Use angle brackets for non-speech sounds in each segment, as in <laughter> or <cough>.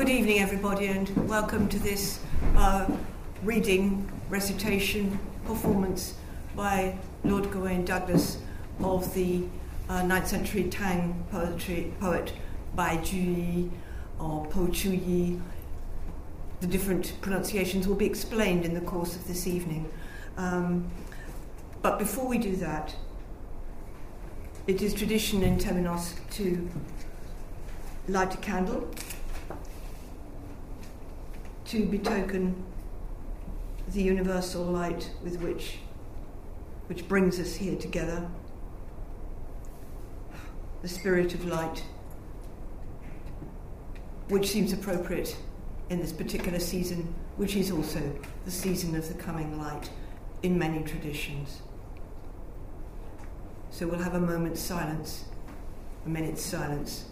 Good evening, everybody, and welcome to this uh, reading, recitation, performance by Lord Gawain Douglas of the uh, 9th century Tang poetry, poet Bai Juyi or Po Chu Yi. The different pronunciations will be explained in the course of this evening. Um, but before we do that, it is tradition in Temenos to light a candle to betoken the universal light with which which brings us here together. The spirit of light which seems appropriate in this particular season which is also the season of the coming light in many traditions. So we'll have a moment's silence a minute's silence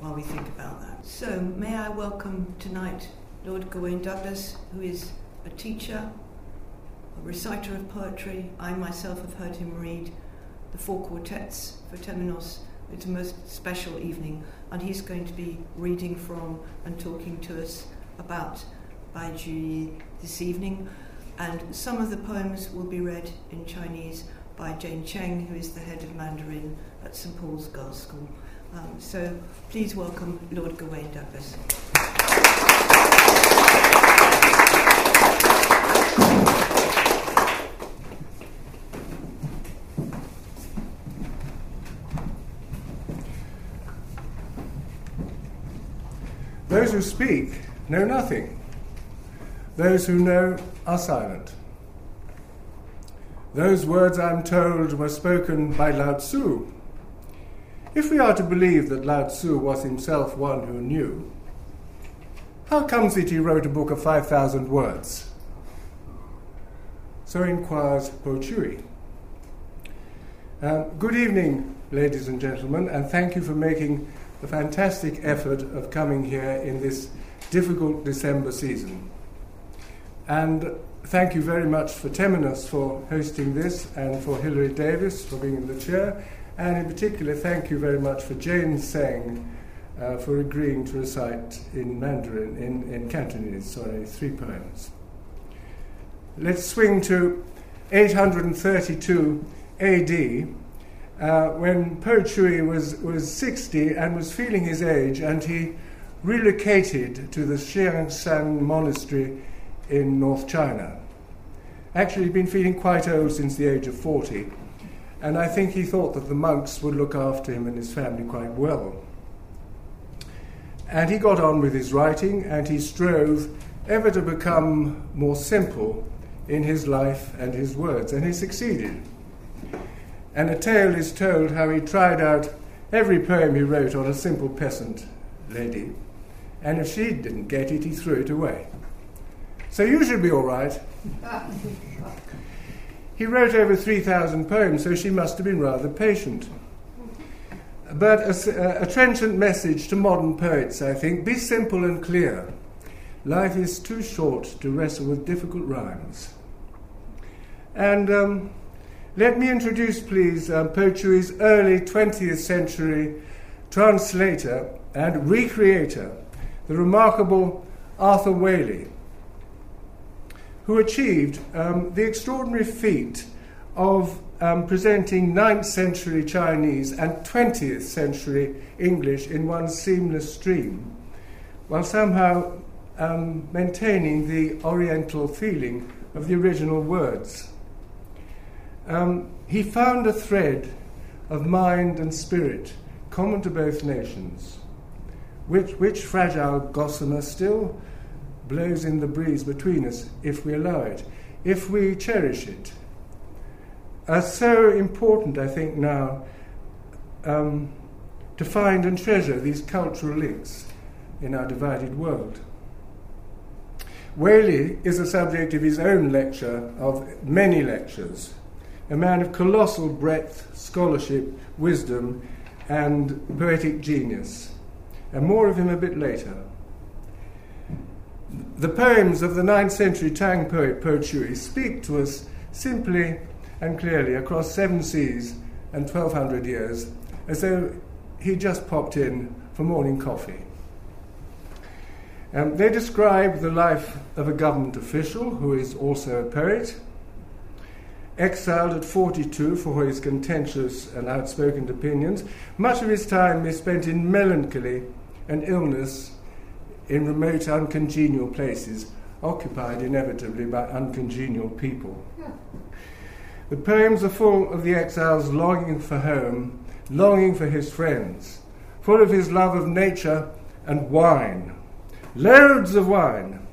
while we think about that. So may i welcome tonight Lord Gawain Douglas, who is a teacher, a reciter of poetry. I myself have heard him read the four quartets for Temenos. It's a most special evening, and he's going to be reading from and talking to us about Bai Ju this evening. And some of the poems will be read in Chinese by Jane Cheng, who is the head of Mandarin at St Paul's Girls' School. Um, so please welcome Lord Gawain Douglas. Those who speak know nothing. Those who know are silent. Those words, I'm told, were spoken by Lao Tzu. If we are to believe that Lao Tzu was himself one who knew, how comes it he wrote a book of 5,000 words? So inquires Po Chui. Um, good evening, ladies and gentlemen, and thank you for making the fantastic effort of coming here in this difficult December season. And thank you very much for Temenos for hosting this and for Hilary Davis for being in the chair. And in particular, thank you very much for Jane Seng uh, for agreeing to recite in Mandarin, in, in Cantonese, sorry, three poems. Let's swing to 832 AD uh, when Po Chui was, was 60 and was feeling his age, and he relocated to the Xiangshan monastery in North China. Actually, he'd been feeling quite old since the age of 40, and I think he thought that the monks would look after him and his family quite well. And he got on with his writing, and he strove ever to become more simple in his life and his words, and he succeeded and a tale is told how he tried out every poem he wrote on a simple peasant lady, and if she didn't get it, he threw it away. So you should be all right. <laughs> he wrote over 3,000 poems, so she must have been rather patient. But a, a, trenchant message to modern poets, I think be simple and clear. Life is too short to wrestle with difficult rhymes. And um, let me introduce, please, um, early 20th century translator and recreator, the remarkable Arthur Waley, who achieved um, the extraordinary feat of um, presenting 9th century Chinese and 20th century English in one seamless stream, while somehow um, maintaining the Oriental feeling of the original words um, he found a thread of mind and spirit common to both nations, which, which fragile gossamer still blows in the breeze between us if we allow it, if we cherish it. Are so important, I think, now um, to find and treasure these cultural links in our divided world. Waley is the subject of his own lecture, of many lectures, a man of colossal breadth, scholarship, wisdom, and poetic genius. And more of him a bit later. The poems of the 9th century Tang poet Po Chui speak to us simply and clearly across seven seas and 1200 years, as though he just popped in for morning coffee. Um, they describe the life of a government official who is also a poet, exiled at 42 for his contentious and outspoken opinions. Much of his time is spent in melancholy and illness in remote, uncongenial places, occupied inevitably by uncongenial people. The poems are full of the exile's longing for home, longing for his friends, full of his love of nature and wine. Loads of wine.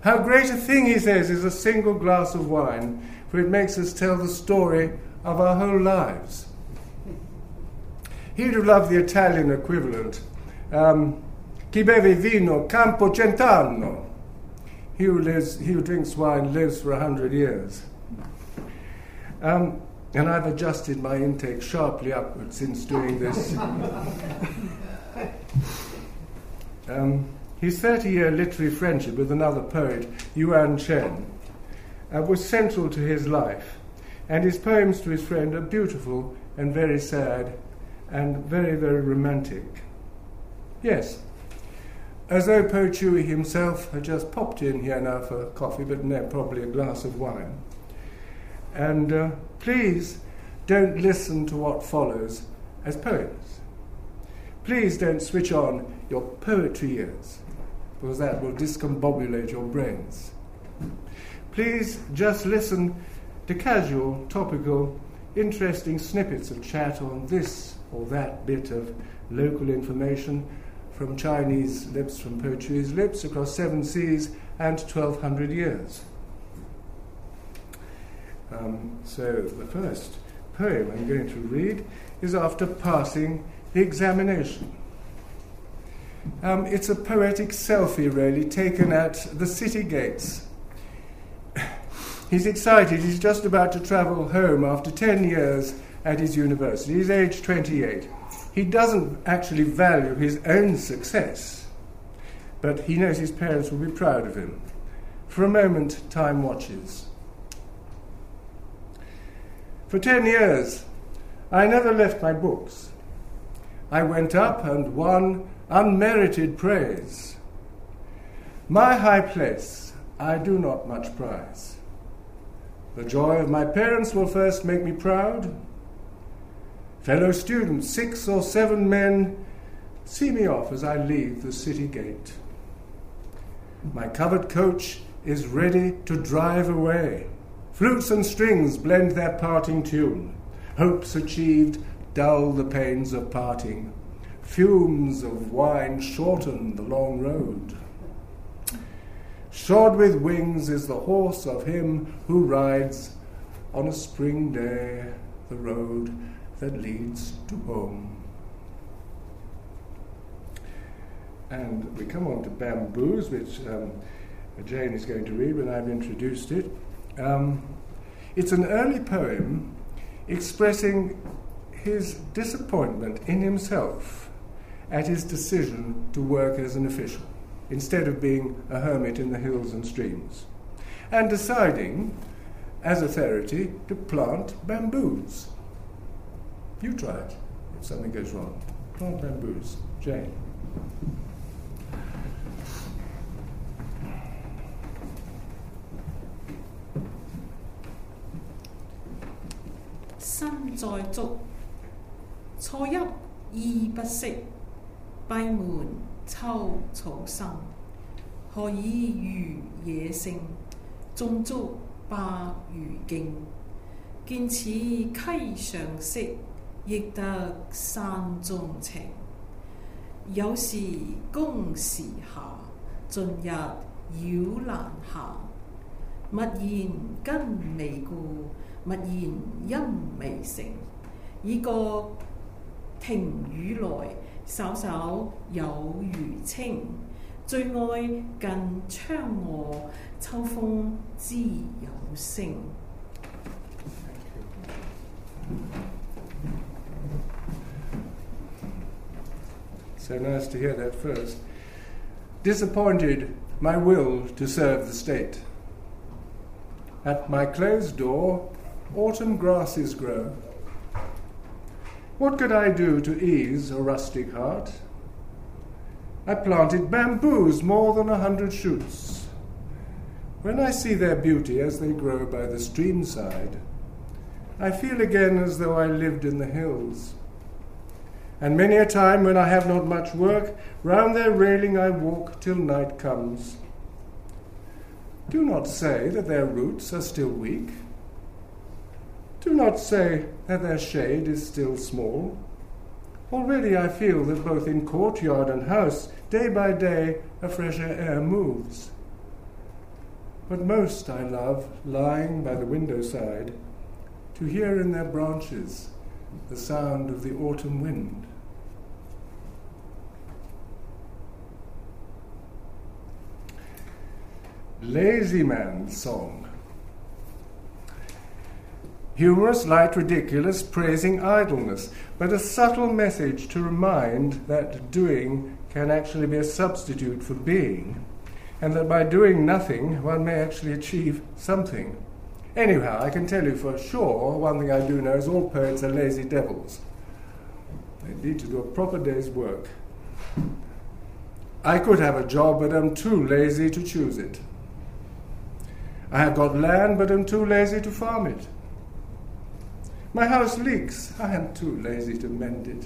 How great a thing, he says, is a single glass of wine, for it makes us tell the story of our whole lives. He'd have loved the Italian equivalent. Um, Chi beve vino campo cent'anno. He who, lives, he who drinks wine lives for a hundred years. Um, and I've adjusted my intake sharply upwards since doing this. <laughs> um, his 30 year literary friendship with another poet, Yuan Chen, uh, was central to his life, and his poems to his friend are beautiful and very sad and very, very romantic. Yes, as though Po Chui himself had just popped in here now for coffee, but no, probably a glass of wine. And uh, please don't listen to what follows as poems. Please don't switch on your poetry ears, because that will discombobulate your brains. Please just listen to casual, topical, interesting snippets of chat on this or that bit of local information from Chinese lips, from Po Chui's lips, across seven seas and 1200 years. Um, so the first poem I'm going to read is after passing the examination. Um, it's a poetic selfie, really, taken at the city gates. <sighs> He's excited. He's just about to travel home after 10 years at his university. He's aged 28 he doesn't actually value his own success, but he knows his parents will be proud of him. For a moment, time watches. For ten years, I never left my books. I went up and won unmerited praise. My high place I do not much prize. The joy of my parents will first make me proud, Fellow students, six or seven men, see me off as I leave the city gate. My covered coach is ready to drive away. Flutes and strings blend their parting tune. Hopes achieved dull the pains of parting. Fumes of wine shorten the long road. Shod with wings is the horse of him who rides on a spring day the road that leads to home. And we come on to bamboos, which um, Jane is going to read when I've introduced it. Um, it's an early poem expressing his disappointment in himself at his decision to work as an official instead of being a hermit in the hills and streams, and deciding, as authority, to plant bamboos. You try it if something goes wrong. Plant bamboos. Jane. Sun 在足，初一意不息，閉門秋草生。何以如野性，種足百餘徑。見此溪上色。亦得山中情，有時公時下，盡日繞欄行。勿言根未固，勿言因未成。以觉庭宇来，稍稍有余清。最爱近窗卧，秋风知有声。So nice to hear that first. Disappointed my will to serve the state. At my closed door, autumn grasses grow. What could I do to ease a rustic heart? I planted bamboos, more than a hundred shoots. When I see their beauty as they grow by the stream side, I feel again as though I lived in the hills. And many a time when I have not much work, round their railing I walk till night comes. Do not say that their roots are still weak. Do not say that their shade is still small. Already I feel that both in courtyard and house, day by day, a fresher air moves. But most I love lying by the window side to hear in their branches the sound of the autumn wind. Lazy Man's Song. Humorous, light, ridiculous, praising idleness, but a subtle message to remind that doing can actually be a substitute for being, and that by doing nothing one may actually achieve something. Anyhow, I can tell you for sure one thing I do know is all poets are lazy devils. They need to do a proper day's work. I could have a job, but I'm too lazy to choose it. I have got land, but I'm too lazy to farm it. My house leaks, I am too lazy to mend it.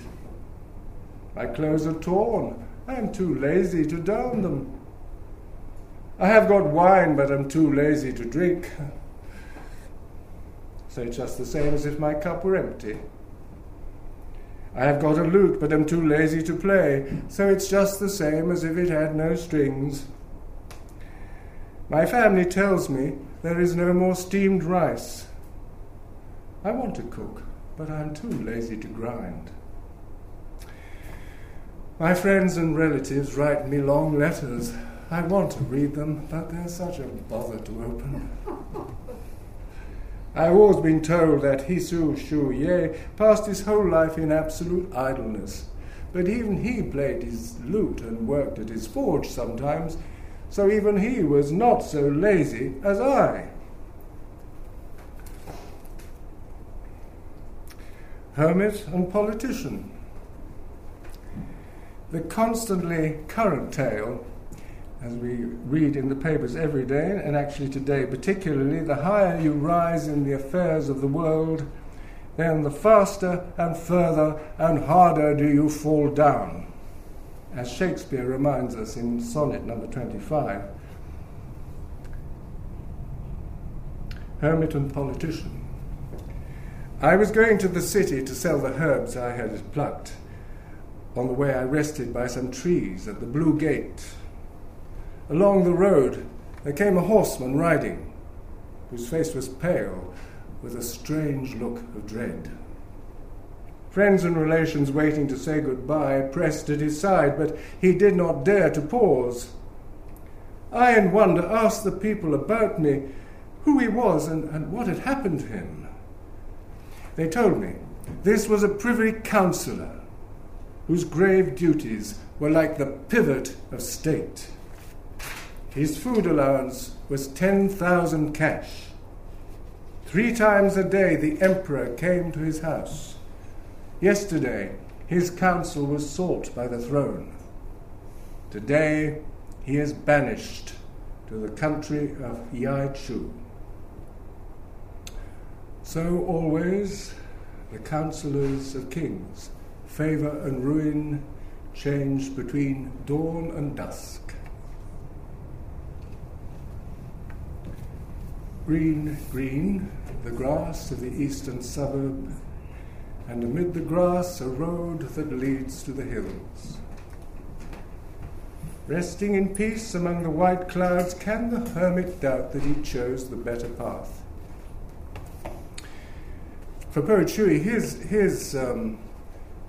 My clothes are torn, I am too lazy to darn them. I have got wine, but I'm too lazy to drink. So it's just the same as if my cup were empty. I have got a lute, but I'm too lazy to play, so it's just the same as if it had no strings. My family tells me there is no more steamed rice. I want to cook, but I'm too lazy to grind. My friends and relatives write me long letters. I want to read them, but they're such a bother to open. I've always been told that Hisu Shu Ye passed his whole life in absolute idleness. But even he played his lute and worked at his forge sometimes, so even he was not so lazy as I. Hermit and politician. The constantly current tale, as we read in the papers every day, and actually today particularly, the higher you rise in the affairs of the world, then the faster and further and harder do you fall down as Shakespeare reminds us in sonnet number 25. Hermit and politician. I was going to the city to sell the herbs I had plucked. On the way, I rested by some trees at the Blue Gate. Along the road, there came a horseman riding, whose face was pale with a strange look of dread. Friends and relations waiting to say goodbye pressed at his side, but he did not dare to pause. I, in wonder, asked the people about me who he was and, and what had happened to him. They told me this was a privy councillor whose grave duties were like the pivot of state. His food allowance was 10,000 cash. Three times a day the emperor came to his house. Yesterday, his counsel was sought by the throne. Today, he is banished to the country of Yaichu. So always, the counselors of kings, favor and ruin change between dawn and dusk. Green, green, the grass of the eastern suburb and amid the grass a road that leads to the hills. Resting in peace among the white clouds, can the hermit doubt that he chose the better path? For poet Shui, his, his, um,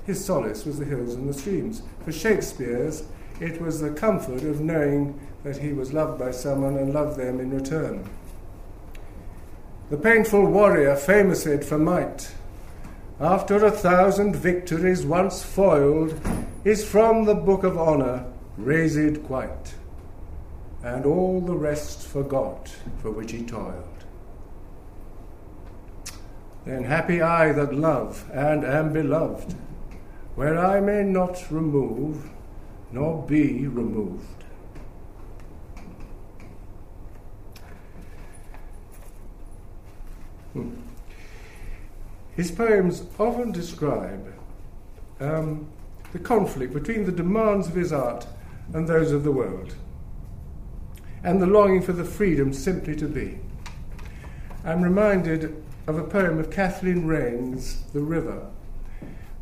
his solace was the hills and the streams. For Shakespeare's, it was the comfort of knowing that he was loved by someone and loved them in return. The painful warrior, famous it for might, after a thousand victories once foiled, is from the book of honour razed quite, and all the rest forgot for which he toiled. Then happy I that love and am beloved, where I may not remove nor be removed. Hmm. His poems often describe um, the conflict between the demands of his art and those of the world, and the longing for the freedom simply to be. I'm reminded of a poem of Kathleen Raine's The River,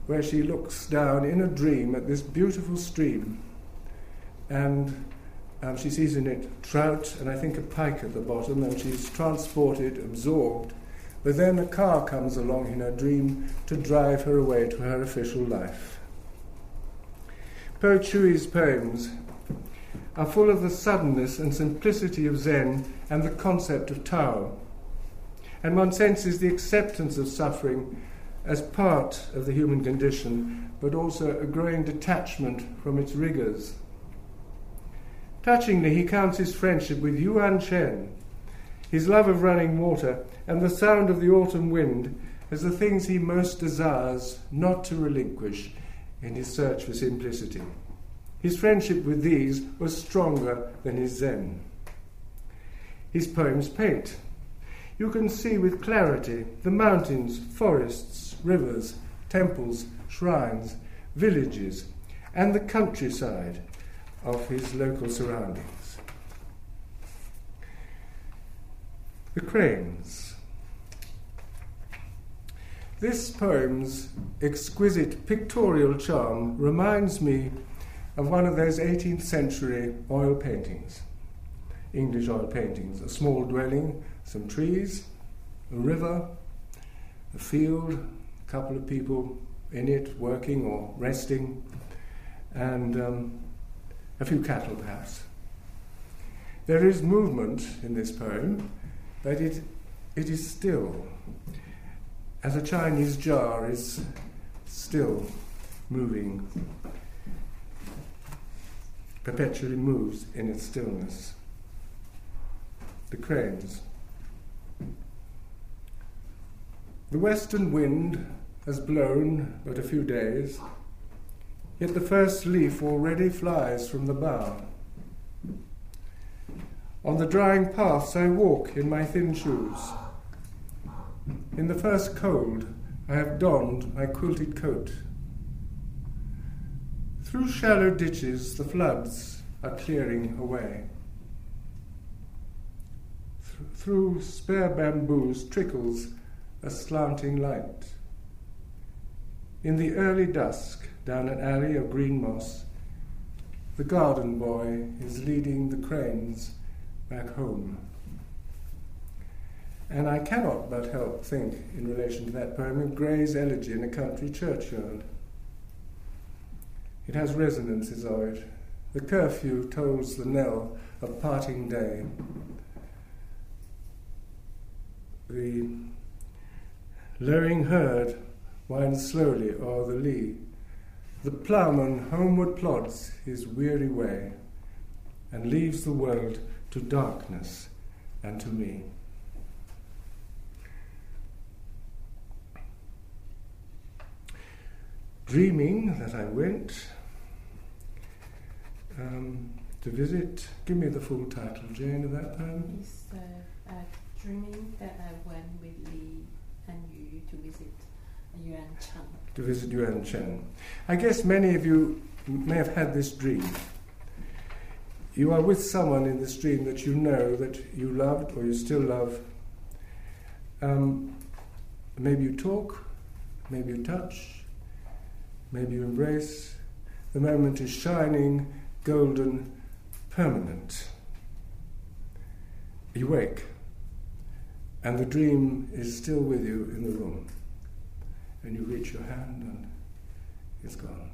where she looks down in a dream at this beautiful stream and um, she sees in it trout and I think a pike at the bottom, and she's transported, absorbed. But then a car comes along in her dream to drive her away to her official life. Po Chui's poems are full of the suddenness and simplicity of Zen and the concept of Tao. And one senses the acceptance of suffering as part of the human condition, but also a growing detachment from its rigours. Touchingly, he counts his friendship with Yuan Chen, his love of running water, and the sound of the autumn wind as the things he most desires not to relinquish in his search for simplicity. His friendship with these was stronger than his Zen. His poems paint. You can see with clarity the mountains, forests, rivers, temples, shrines, villages, and the countryside of his local surroundings. The Cranes. This poem's exquisite pictorial charm reminds me of one of those 18th century oil paintings, English oil paintings. A small dwelling, some trees, a river, a field, a couple of people in it working or resting, and um, a few cattle perhaps. There is movement in this poem, but it, it is still, as a Chinese jar is still moving, perpetually moves in its stillness. The cranes. The western wind has blown but a few days yet the first leaf already flies from the bough. On the drying paths I walk in my thin shoes. In the first cold, I have donned my quilted coat. Through shallow ditches, the floods are clearing away. Th- through spare bamboos trickles a slanting light. In the early dusk, down an alley of green moss, the garden boy is leading the cranes back home. And I cannot but help think, in relation to that poem, of Gray's elegy in a country churchyard. It has resonances of it. The curfew tolls the knell of parting day. The lowing herd winds slowly o'er the lea the ploughman homeward plods his weary way and leaves the world to darkness and to me. Dreaming that I went um, to visit, give me the full title, Jane, of that poem. It's uh, uh, dreaming that I went with Lee and to visit Yuan Cheng. to visit Yuan Chen. I guess many of you may have had this dream. You are with someone in this dream that you know that you loved or you still love. Um, maybe you talk, maybe you touch, maybe you embrace. The moment is shining, golden, permanent. You wake, and the dream is still with you in the room and you reach your hand and it's gone.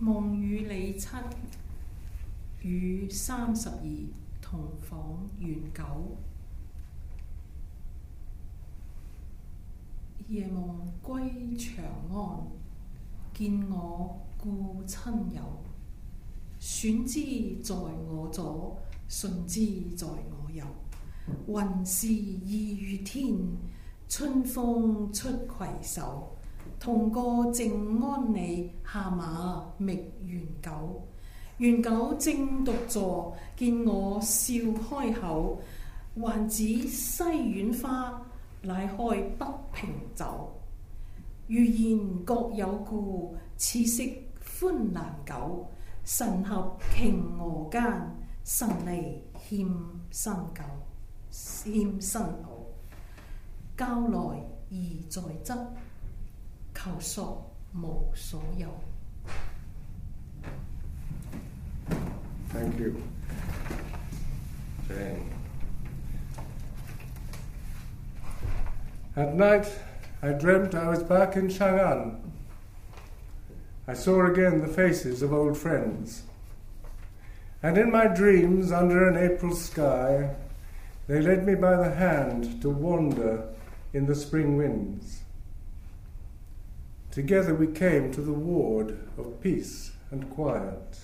"梦与你亲，与三十二同房圆久。 夜夢歸長安，見我故親友。選之在我左，信之在我右。雲是二月天，春風出攜手。同個靜安里，下馬觅元九。元九正獨坐，見我笑開口，還指西苑花，乃开北平酒。如言各有故，此色欢难久。神合瓊娥间，神离欠新舊。欠新好，交来而在側，求索无所有。Thank you. At night, I dreamt I was back in Chang'an. I saw again the faces of old friends. And in my dreams, under an April sky, they led me by the hand to wander in the spring winds. Together we came to the ward of peace and quiet.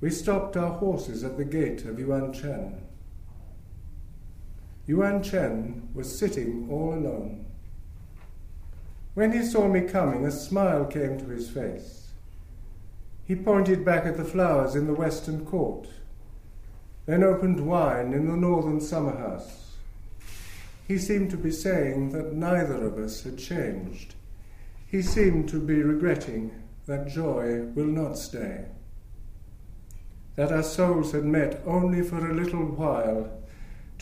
We stopped our horses at the gate of Yuan Chen. Yuan Chen was sitting all alone. When he saw me coming, a smile came to his face. He pointed back at the flowers in the western court, then opened wine in the northern summer house. He seemed to be saying that neither of us had changed. He seemed to be regretting that joy will not stay that our souls had met only for a little while,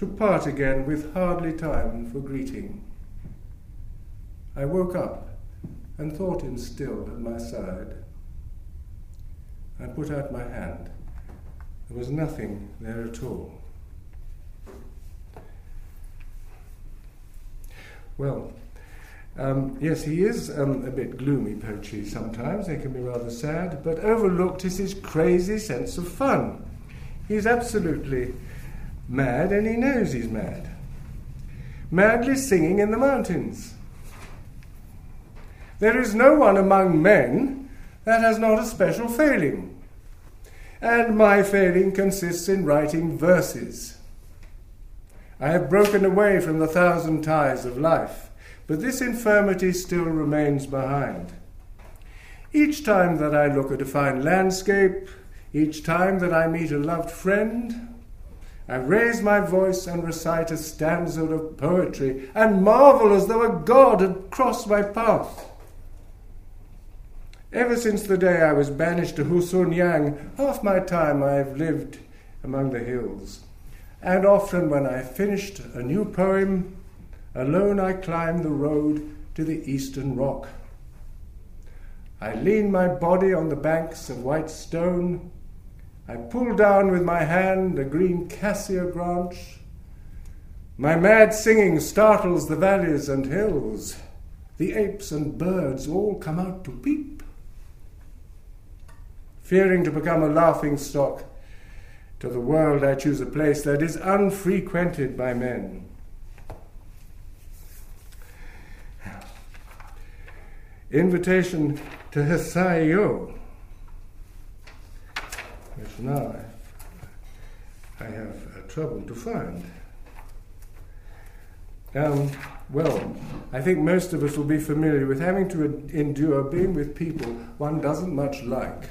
to part again with hardly time for greeting. I woke up and thought him still at my side. I put out my hand. There was nothing there at all. Well, um, yes, he is um, a bit gloomy, Po Chui, sometimes. They can be rather sad, but overlooked is his crazy sense of fun. He's absolutely mad, and he knows he's mad. Madly singing in the mountains. There is no one among men that has not a special failing. And my failing consists in writing verses. I have broken away from the thousand ties of life but this infirmity still remains behind. Each time that I look at a fine landscape, each time that I meet a loved friend, I raise my voice and recite a stanza of poetry and marvel as though a god had crossed my path. Ever since the day I was banished to Husunyang, half my time I have lived among the hills. And often when I finished a new poem, Alone I climb the road to the eastern rock. I lean my body on the banks of white stone. I pull down with my hand a green cassia branch. My mad singing startles the valleys and hills. The apes and birds all come out to peep. Fearing to become a laughing stock, to the world I choose a place that is unfrequented by men. invitation to Hisayo, which now I, I have uh, trouble to find. Um, well, I think most of us will be familiar with having to endure being with people one doesn't much like.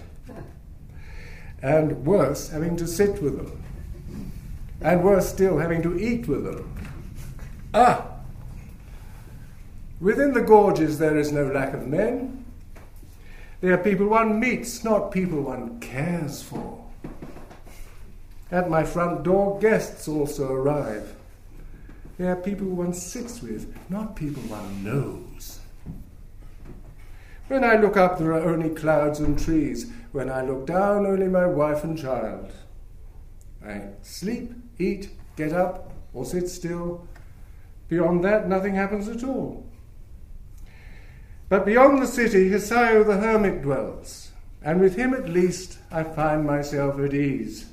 And worse, having to sit with them. And worse still, having to eat with them. Ah! Within the gorges, there is no lack of men. They are people one meets, not people one cares for. At my front door, guests also arrive. They are people one sits with, not people one knows. When I look up, there are only clouds and trees. When I look down, only my wife and child. I sleep, eat, get up, or sit still. Beyond that, nothing happens at all. But beyond the city, Hisayo the hermit dwells, and with him at least I find myself at ease.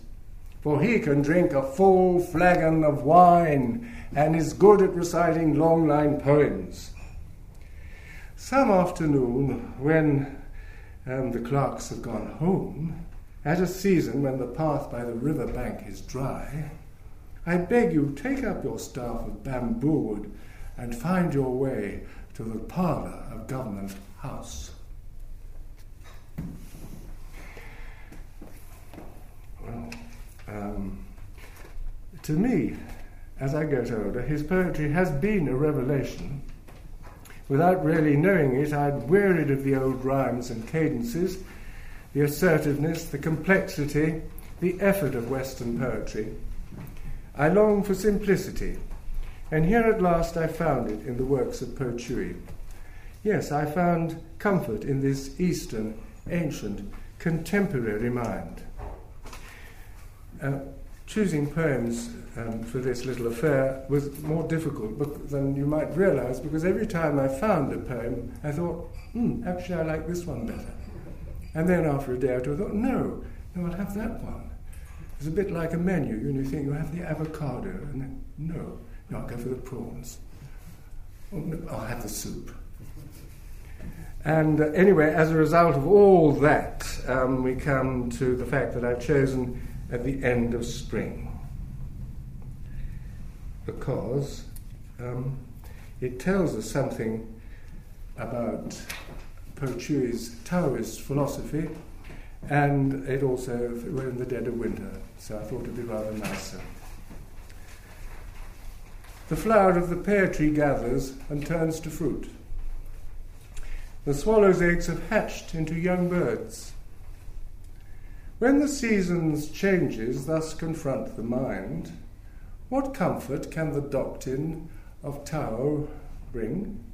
For he can drink a full flagon of wine and is good at reciting long line poems. Some afternoon, when um, the clerks have gone home At a season when the path by the river bank is dry, I beg you take up your staff of bamboo wood and find your way to the parlour of Government House. Well, um, to me, as I get older, his poetry has been a revelation. Without really knowing it, I'd wearied of the old rhymes and cadences, the assertiveness, the complexity, the effort of Western poetry. I long for simplicity, and here at last I found it in the works of Po Chui. Yes, I found comfort in this Eastern, ancient, contemporary mind. Uh, choosing poems um, for this little affair was more difficult than you might realize because every time I found a poem, I thought, hmm, actually, I like this one better. And then after a day or two, I thought, no, no, I'll have that one. It's a bit like a menu. You, know, you think you have the avocado, and then, no, no, I'll go for the prawns. Oh, no, I'll have the soup. And uh, anyway, as a result of all that, um, we come to the fact that I've chosen at the end of spring. Because um, it tells us something about Po Chui's Taoist philosophy, and it also, we're in the dead of winter, so I thought it'd be rather nicer. The flower of the pear tree gathers and turns to fruit. The swallow's eggs have hatched into young birds. When the seasons changes thus confront the mind, what comfort can the doctrine of Tao bring?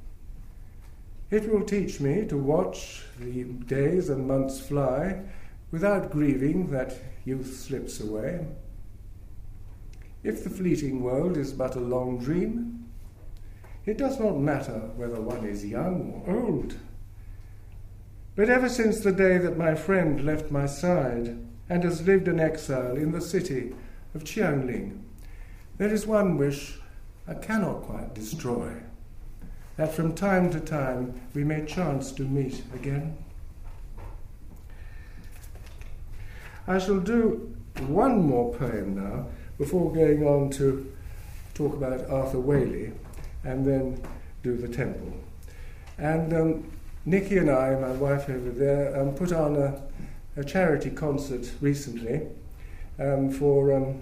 It will teach me to watch the days and months fly without grieving that youth slips away. If the fleeting world is but a long dream, it does not matter whether one is young or old. But ever since the day that my friend left my side and has lived in exile in the city of Qianling, there is one wish I cannot quite destroy that from time to time we may chance to meet again. I shall do one more poem now before going on to talk about Arthur Waley and then do the temple. And um, Nikki and I, my wife over there, um, put on a, a, charity concert recently um, for um,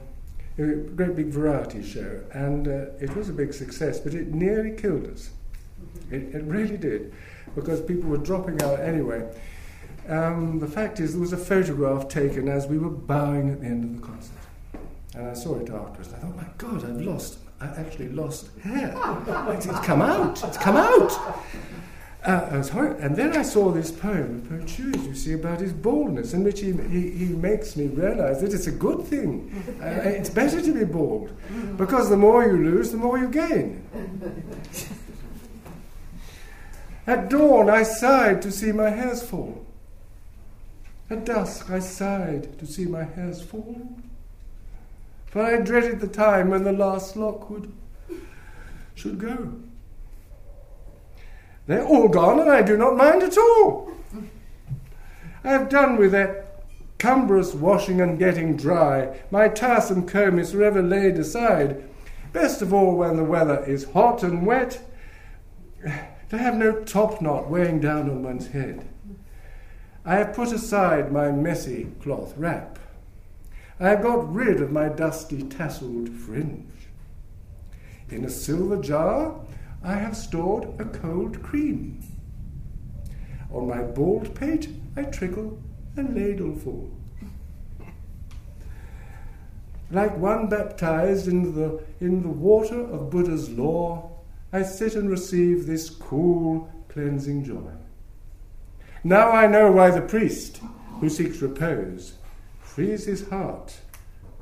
a great big variety show, and uh, it was a big success, but it nearly killed us. It, it really did, because people were dropping out anyway. Um, the fact is, there was a photograph taken as we were bowing at the end of the concert. And I saw it afterwards. I thought, oh my God, I've lost, I actually lost hair. <laughs> It's come out, it's come out. Uh, I was horrible. And then I saw this poem, Po Chui's, you see, about his baldness, in which he, he, he makes me realize that it's a good thing. <laughs> Uh, it's better to be bald, because the more you lose, the more you gain. <laughs> At dawn, I sighed to see my hairs fall. At dusk, I sighed to see my hairs fall. For I dreaded the time when the last lock would, should go. They're all gone, and I do not mind at all. I have done with that cumbrous washing and getting dry. My tiresome comb is forever laid aside. Best of all, when the weather is hot and wet, to have no top knot weighing down on one's head. I have put aside my messy cloth wrap. I have got rid of my dusty tasselled fringe. In a silver jar, I have stored a cold cream. On my bald pate, I trickle a ladleful. Like one baptized in the, in the water of Buddha's law, I sit and receive this cool, cleansing joy. Now I know why the priest, who seeks repose, frees his heart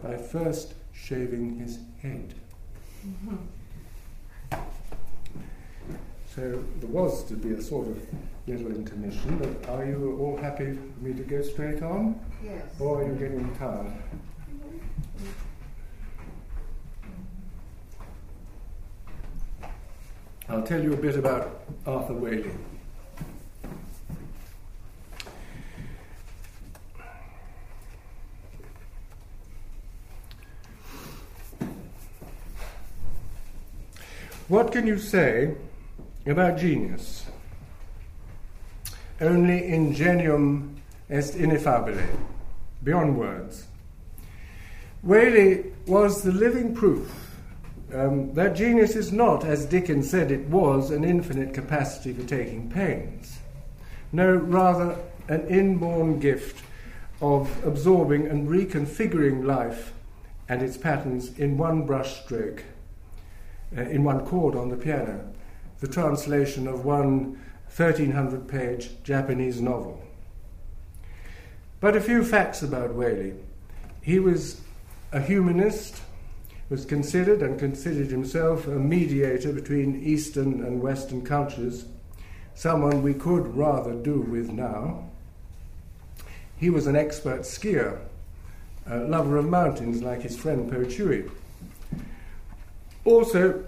by first shaving his head. Mm-hmm. So there was to be a sort of little intermission, but are you all happy for me to go straight on? Yes. Or are you getting tired? I'll tell you a bit about Arthur Waley. What can you say about genius? Only ingenium est ineffabile, beyond words. Waley was the living proof um, that genius is not, as Dickens said it was, an infinite capacity for taking pains. No, rather an inborn gift of absorbing and reconfiguring life and its patterns in one brushstroke, uh, in one chord on the piano, the translation of one 1300 page Japanese novel. But a few facts about Waley. He was a humanist, was considered and considered himself a mediator between Eastern and Western cultures, someone we could rather do with now. He was an expert skier, a lover of mountains like his friend Po Chui. Also,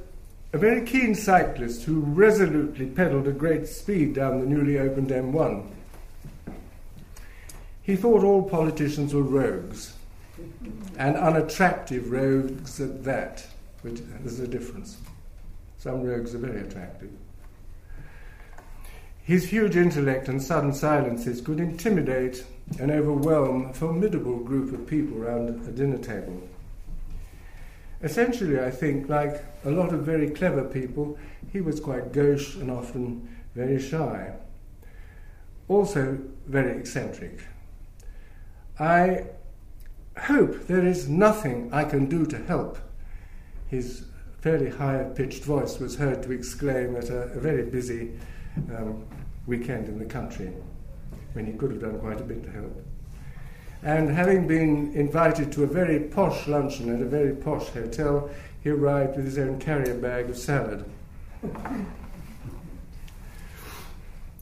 a very keen cyclist who resolutely pedalled at great speed down the newly opened M1. He thought all politicians were rogues, and unattractive rogues at that, which there's a difference. Some rogues are very attractive. His huge intellect and sudden silences could intimidate and overwhelm a formidable group of people around a dinner table. Essentially, I think, like a lot of very clever people, he was quite gauche and often very shy. Also, very eccentric. I hope there is nothing I can do to help. His fairly high pitched voice was heard to exclaim at a, a very busy um, weekend in the country when he could have done quite a bit to help. And having been invited to a very posh luncheon at a very posh hotel, he arrived with his own carrier bag of salad. <laughs>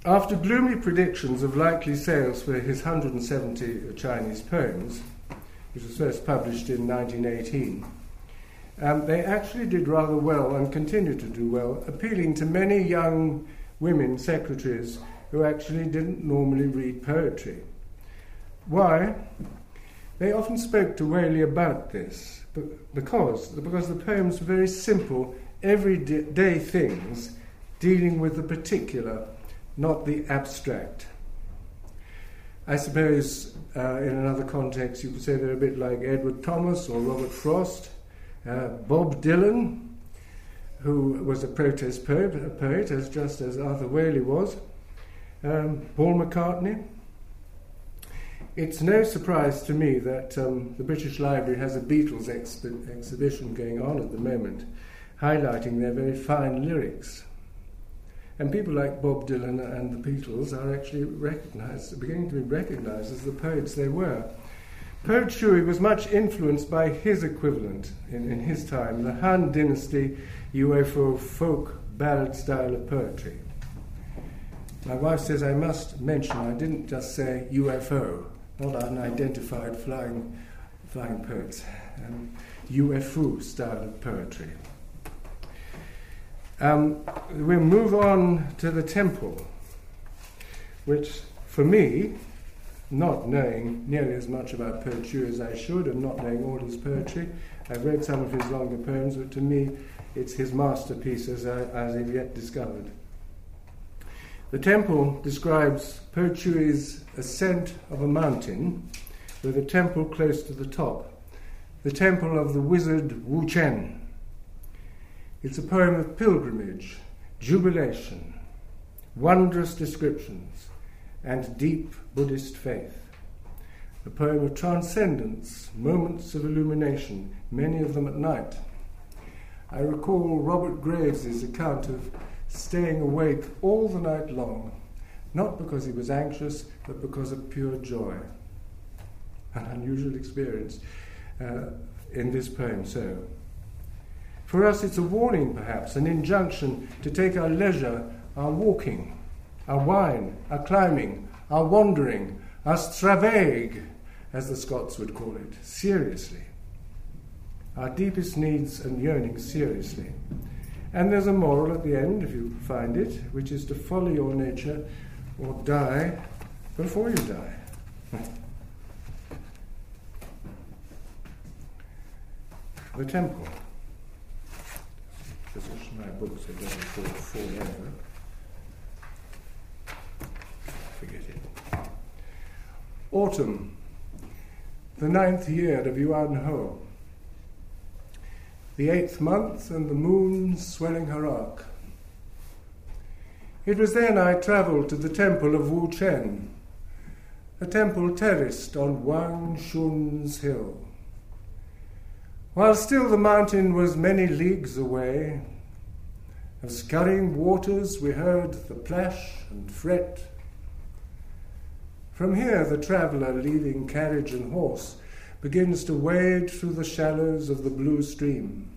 After gloomy predictions of likely sales for his 170 Chinese poems, which was first published in 1918, um, they actually did rather well and continue to do well, appealing to many young women secretaries who actually didn't normally read poetry. Why? They often spoke to Waley about this because, because the poems were very simple, everyday things dealing with the particular, not the abstract. I suppose uh, in another context you could say they're a bit like Edward Thomas or Robert Frost, uh, Bob Dylan, who was a protest poet, a poet as just as Arthur Waley was, um, Paul McCartney. It's no surprise to me that um, the British Library has a Beatles expi- exhibition going on at the moment, highlighting their very fine lyrics. And people like Bob Dylan and the Beatles are actually recognized, beginning to be recognized as the poets they were. Po Chui was much influenced by his equivalent in, in his time, the Han Dynasty yuefu folk ballad style of poetry. My wife says I must mention I didn't just say UFO, not unidentified flying, flying poets, um, yuefu style poetry. Um, we'll move on to the temple, which for me, not knowing nearly as much about Po Chui as I should and not knowing all his poetry, I've read some of his longer poems, but to me it's his masterpiece as, I, as I've yet discovered. The temple describes Po ascent of a mountain with a temple close to the top, the temple of the wizard Wu Chen. It's a poem of pilgrimage, jubilation, wondrous descriptions, and deep Buddhist faith. A poem of transcendence, moments of illumination, many of them at night. I recall Robert Graves' account of staying awake all the night long, not because he was anxious, but because of pure joy. An unusual experience uh, in this poem, so. For us, it's a warning, perhaps, an injunction to take our leisure, our walking, our wine, our climbing, our wandering, our stravaig, as the Scots would call it, seriously. Our deepest needs and yearnings seriously. And there's a moral at the end, if you find it, which is to follow your nature or die before you die. the temple. Position. My are going to fall, fall over. Forget it. Autumn, the ninth year of Yuan Ho. The eighth month, and the moon swelling her arc. It was then I travelled to the temple of Wu Chen, a temple terraced on Wang Shun's hill. While still the mountain was many leagues away, of scurrying waters we heard the plash and fret. From here, the traveller, leaving carriage and horse, begins to wade through the shallows of the blue stream.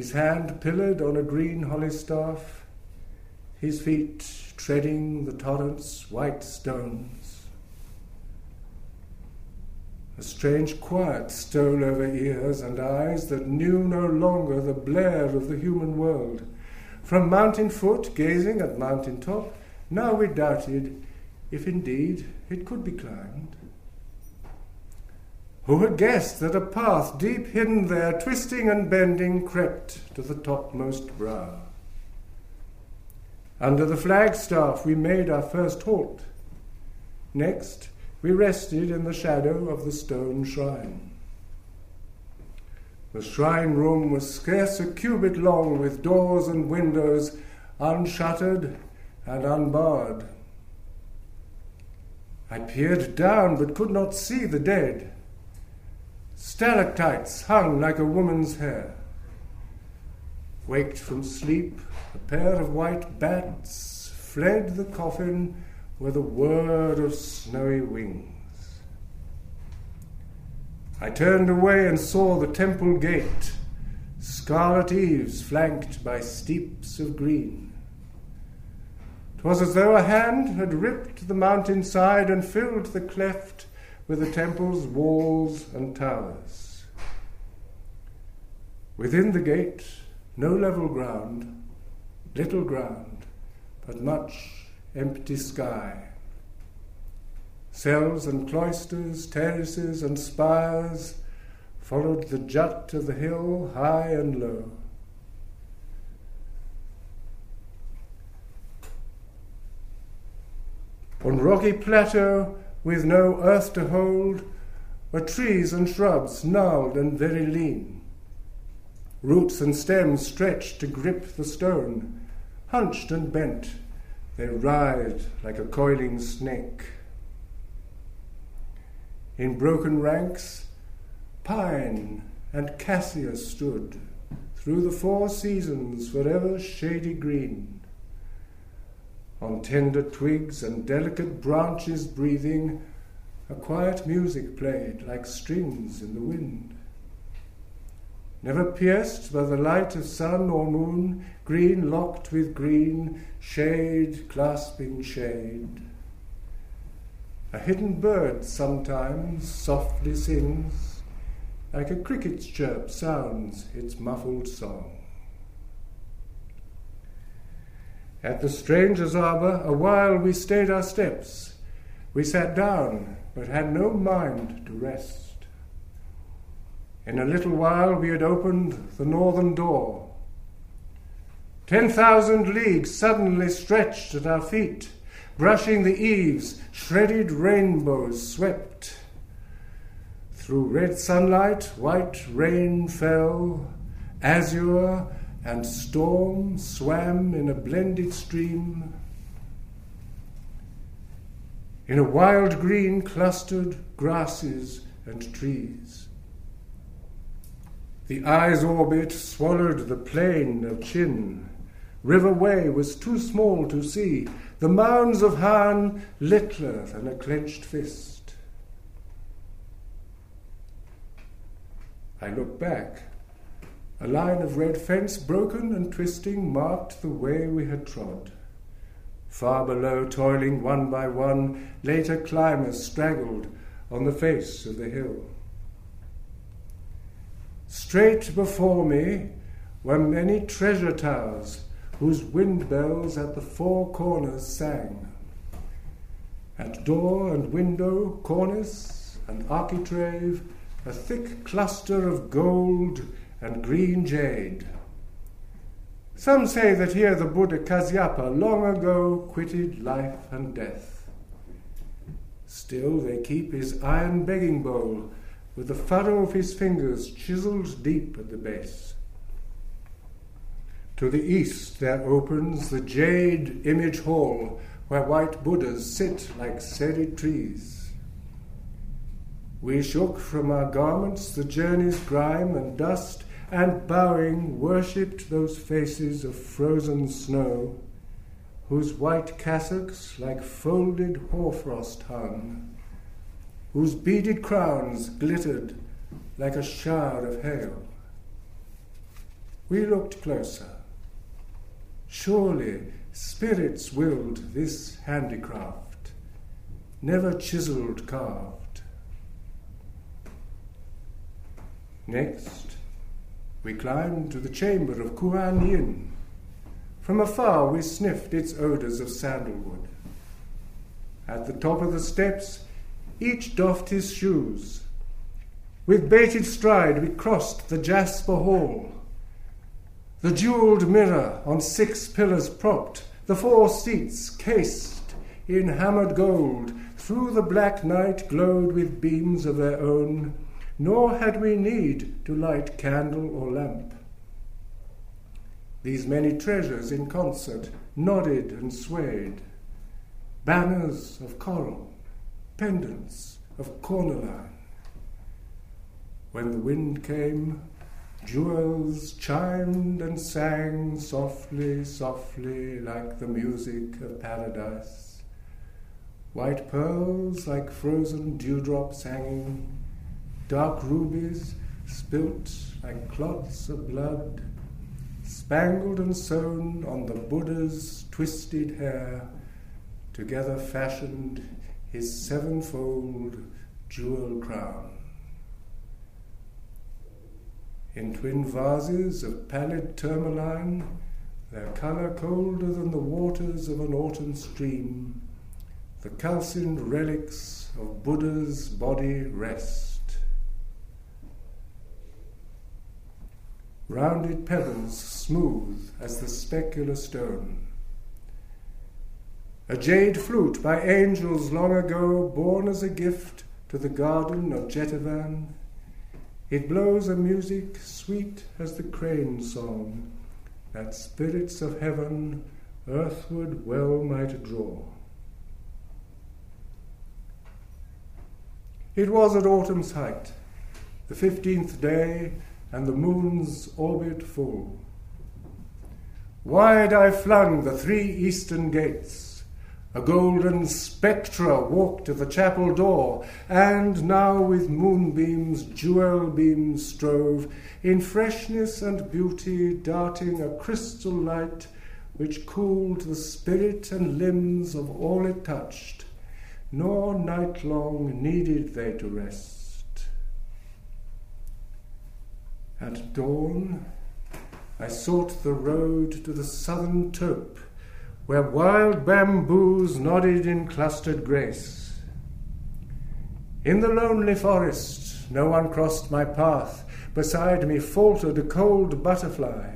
His hand pillared on a green holly staff, his feet treading the torrent's white stones. A strange quiet stole over ears and eyes that knew no longer the blare of the human world. From mountain foot, gazing at mountain top, now we doubted if indeed it could be climbed. Who had guessed that a path deep hidden there, twisting and bending, crept to the topmost brow? Under the flagstaff we made our first halt. Next, we rested in the shadow of the stone shrine. The shrine room was scarce a cubit long, with doors and windows unshuttered and unbarred. I peered down but could not see the dead. Stalactites hung like a woman's hair. Waked from sleep, a pair of white bats fled the coffin with a word of snowy wings. I turned away and saw the temple gate, scarlet eaves flanked by steeps of green. 'Twas as though a hand had ripped the mountain side and filled the cleft with the temple's walls and towers. Within the gate, no level ground, little ground, but much empty sky. Cells and cloisters, terraces and spires followed the jut of the hill high and low. On rocky plateau with no earth to hold, were trees and shrubs gnarled and very lean. Roots and stems stretched to grip the stone, hunched and bent, they writhed like a coiling snake. In broken ranks, pine and cassia stood, through the four seasons forever shady green. On tender twigs and delicate branches breathing, a quiet music played like strings in the wind. Never pierced by the light of sun or moon, green locked with green, shade clasping shade. A hidden bird sometimes softly sings, like a cricket's chirp sounds its muffled song. At the stranger's arbour, a while we stayed our steps. We sat down, but had no mind to rest. In a little while we had opened the northern door. Ten thousand leagues suddenly stretched at our feet, brushing the eaves, shredded rainbows swept. Through red sunlight, white rain fell, azure and storm swam in a blended stream. In a wild green clustered grasses and trees. The eye's orbit swallowed the plain of Chin. River Wei was too small to see, the mounds of Han littler than a clenched fist. I look back a line of red fence, broken and twisting, marked the way we had trod. Far below, toiling one by one, later climbers straggled on the face of the hill. Straight before me were many treasure towers whose wind bells at the four corners sang. At door and window, cornice and architrave, a thick cluster of gold and green jade. Some say that here the Buddha Kasyapa long ago quitted life and death. Still, they keep his iron begging bowl with the furrow of his fingers chiselled deep at the base. To the east there opens the jade image hall where white Buddhas sit like serried trees. We shook from our garments the journey's grime and dust, and bowing worshipped those faces of frozen snow, whose white cassocks like folded hoarfrost hung, whose beaded crowns glittered like a shower of hail. We looked closer. Surely spirits willed this handicraft, never chiselled, carved. Next, we climbed to the chamber of Kuan Yin. From afar, we sniffed its odours of sandalwood. At the top of the steps, each doffed his shoes. With bated stride, we crossed the jasper hall the jewelled mirror on six pillars propped, the four seats cased in hammered gold, through the black night glowed with beams of their own, nor had we need to light candle or lamp. These many treasures in concert nodded and swayed, banners of coral, pendants of cornelian. When the wind came, Jewels chimed and sang softly, softly, like the music of paradise. White pearls like frozen dewdrops hanging, dark rubies spilt like clots of blood, spangled and sewn on the Buddha's twisted hair, together fashioned his sevenfold jewel crown in twin vases of pallid tourmaline, their colour colder than the waters of an autumn stream, the calcined relics of Buddha's body rest. Rounded pebbles smooth as the specular stone. A jade flute by angels long ago born as a gift to the garden of Jetavan it blows a music sweet as the crane song that spirits of heaven earthward well might draw. It was at autumn's height, the fifteenth day, and the moon's orbit full. Wide I flung the three eastern gates a golden spectre walked to the chapel door, and now with moonbeams, jewel beams strove, in freshness and beauty darting a crystal light which cooled the spirit and limbs of all it touched, nor night long needed they to rest. At dawn I sought the road to the southern tope where wild bamboos nodded in clustered grace. In the lonely forest, no one crossed my path. Beside me faltered a cold butterfly.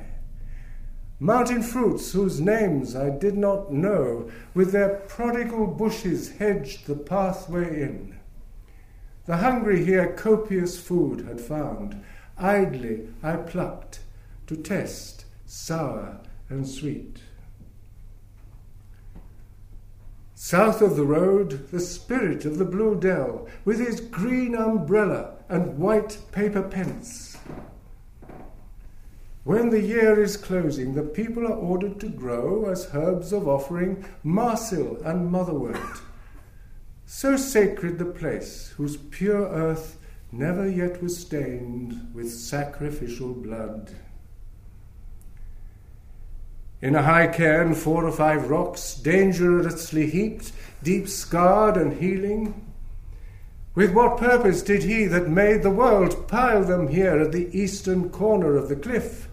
Mountain fruits whose names I did not know, with their prodigal bushes hedged the pathway in. The hungry here copious food had found. Idly I plucked to test sour and sweet. South of the road, the spirit of the Blue Dell, with his green umbrella and white paper pence. When the year is closing, the people are ordered to grow as herbs of offering marsil and motherwort. So sacred the place, whose pure earth never yet was stained with sacrificial blood. In a high cairn, four or five rocks, dangerously heaped, deep scarred and healing. With what purpose did he that made the world pile them here at the eastern corner of the cliff?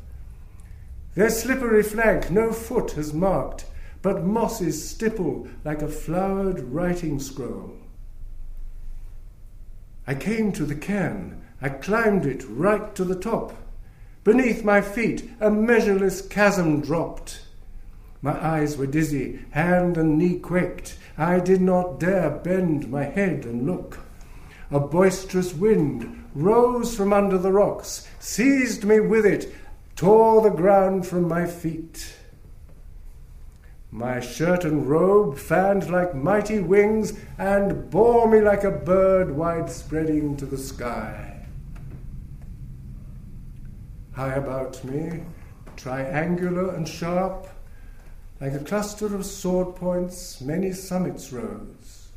Their slippery flank no foot has marked, but mosses stipple like a flowered writing scroll. I came to the cairn, I climbed it right to the top. Beneath my feet, a measureless chasm dropped. My eyes were dizzy, hand and knee quaked. I did not dare bend my head and look. A boisterous wind rose from under the rocks, seized me with it, tore the ground from my feet. My shirt and robe fanned like mighty wings and bore me like a bird wide spreading to the sky. High about me, triangular and sharp, like a cluster of sword points, many summits rose.